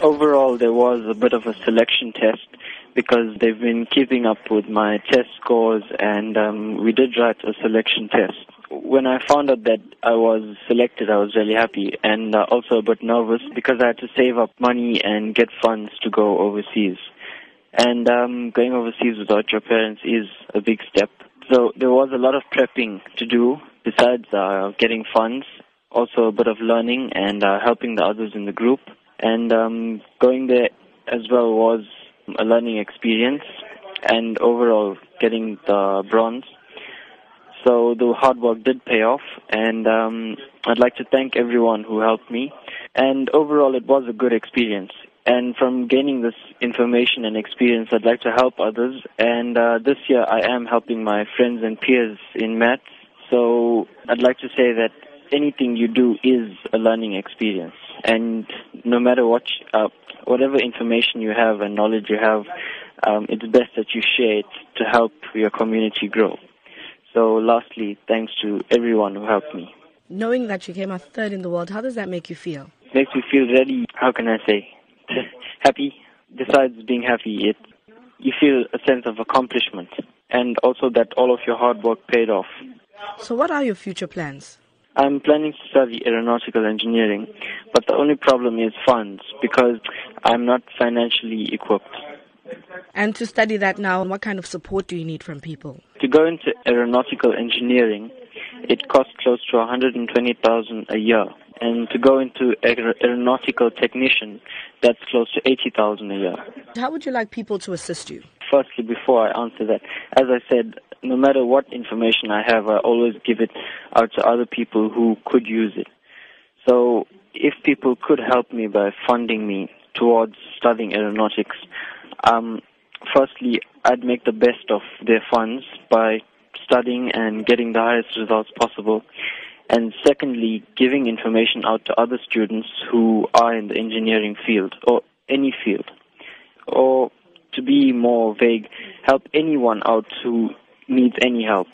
Overall, there was a bit of a selection test because they've been keeping up with my test scores and um, we did write a selection test. When I found out that I was selected, I was really happy and uh, also a bit nervous because I had to save up money and get funds to go overseas. And um, going overseas without your parents is a big step. So there was a lot of prepping to do besides uh, getting funds, also a bit of learning and uh, helping the others in the group. And um, going there as well was a learning experience and overall getting the bronze. So the hard work did pay off and um, I'd like to thank everyone who helped me. And overall it was a good experience. And from gaining this information and experience, I'd like to help others. And uh, this year I am helping my friends and peers in maths. So I'd like to say that anything you do is a learning experience. And no matter what, uh, whatever information you have and knowledge you have, um, it's best that you share it to help your community grow. So lastly, thanks to everyone who helped me. Knowing that you came out third in the world, how does that make you feel? Makes me feel really, how can I say, happy. Besides being happy, it you feel a sense of accomplishment and also that all of your hard work paid off. So what are your future plans? I'm planning to study aeronautical engineering, but the only problem is funds because I'm not financially equipped. And to study that now, what kind of support do you need from people? To go into aeronautical engineering, it costs close to 120,000 a year. And to go into aeronautical technician, that's close to 80,000 a year. How would you like people to assist you? Firstly, before I answer that, as I said, no matter what information I have, I always give it out to other people who could use it. So if people could help me by funding me towards studying aeronautics, um, firstly, I'd make the best of their funds by studying and getting the highest results possible. And secondly, giving information out to other students who are in the engineering field or any field. Or to be more vague, help anyone out who needs any help.